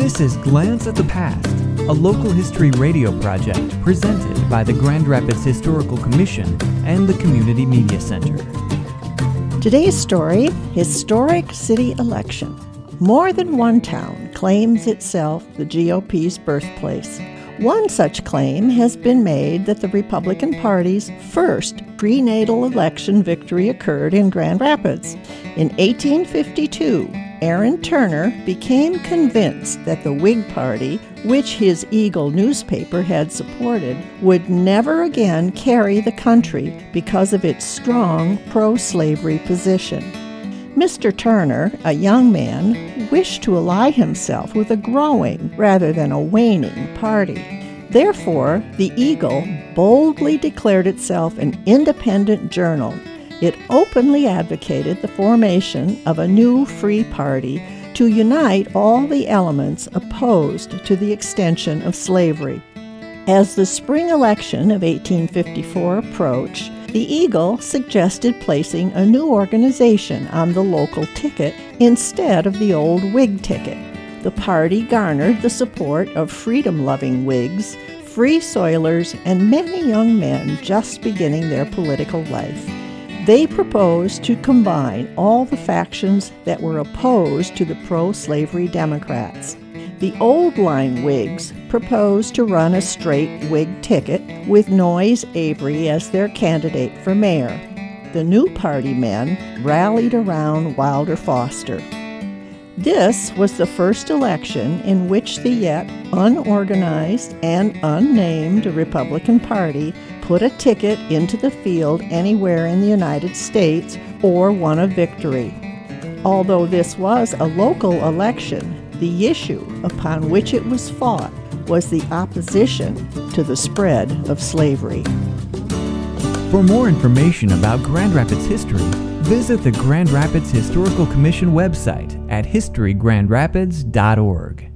This is Glance at the Past, a local history radio project presented by the Grand Rapids Historical Commission and the Community Media Center. Today's story Historic City Election. More than one town claims itself the GOP's birthplace. One such claim has been made that the Republican Party's first prenatal election victory occurred in Grand Rapids. In 1852, Aaron Turner became convinced that the Whig Party, which his Eagle newspaper had supported, would never again carry the country because of its strong pro slavery position. Mr. Turner, a young man, wished to ally himself with a growing rather than a waning party. Therefore, the Eagle boldly declared itself an independent journal. It openly advocated the formation of a new free party to unite all the elements opposed to the extension of slavery. As the spring election of 1854 approached, the Eagle suggested placing a new organization on the local ticket instead of the old Whig ticket. The party garnered the support of freedom loving Whigs, free soilers, and many young men just beginning their political life. They proposed to combine all the factions that were opposed to the pro slavery Democrats. The old line Whigs proposed to run a straight Whig ticket with Noyes Avery as their candidate for mayor. The new party men rallied around Wilder Foster. This was the first election in which the yet unorganized and unnamed Republican Party put a ticket into the field anywhere in the United States or won a victory. Although this was a local election, the issue upon which it was fought was the opposition to the spread of slavery. For more information about Grand Rapids history, visit the Grand Rapids Historical Commission website at historygrandrapids.org.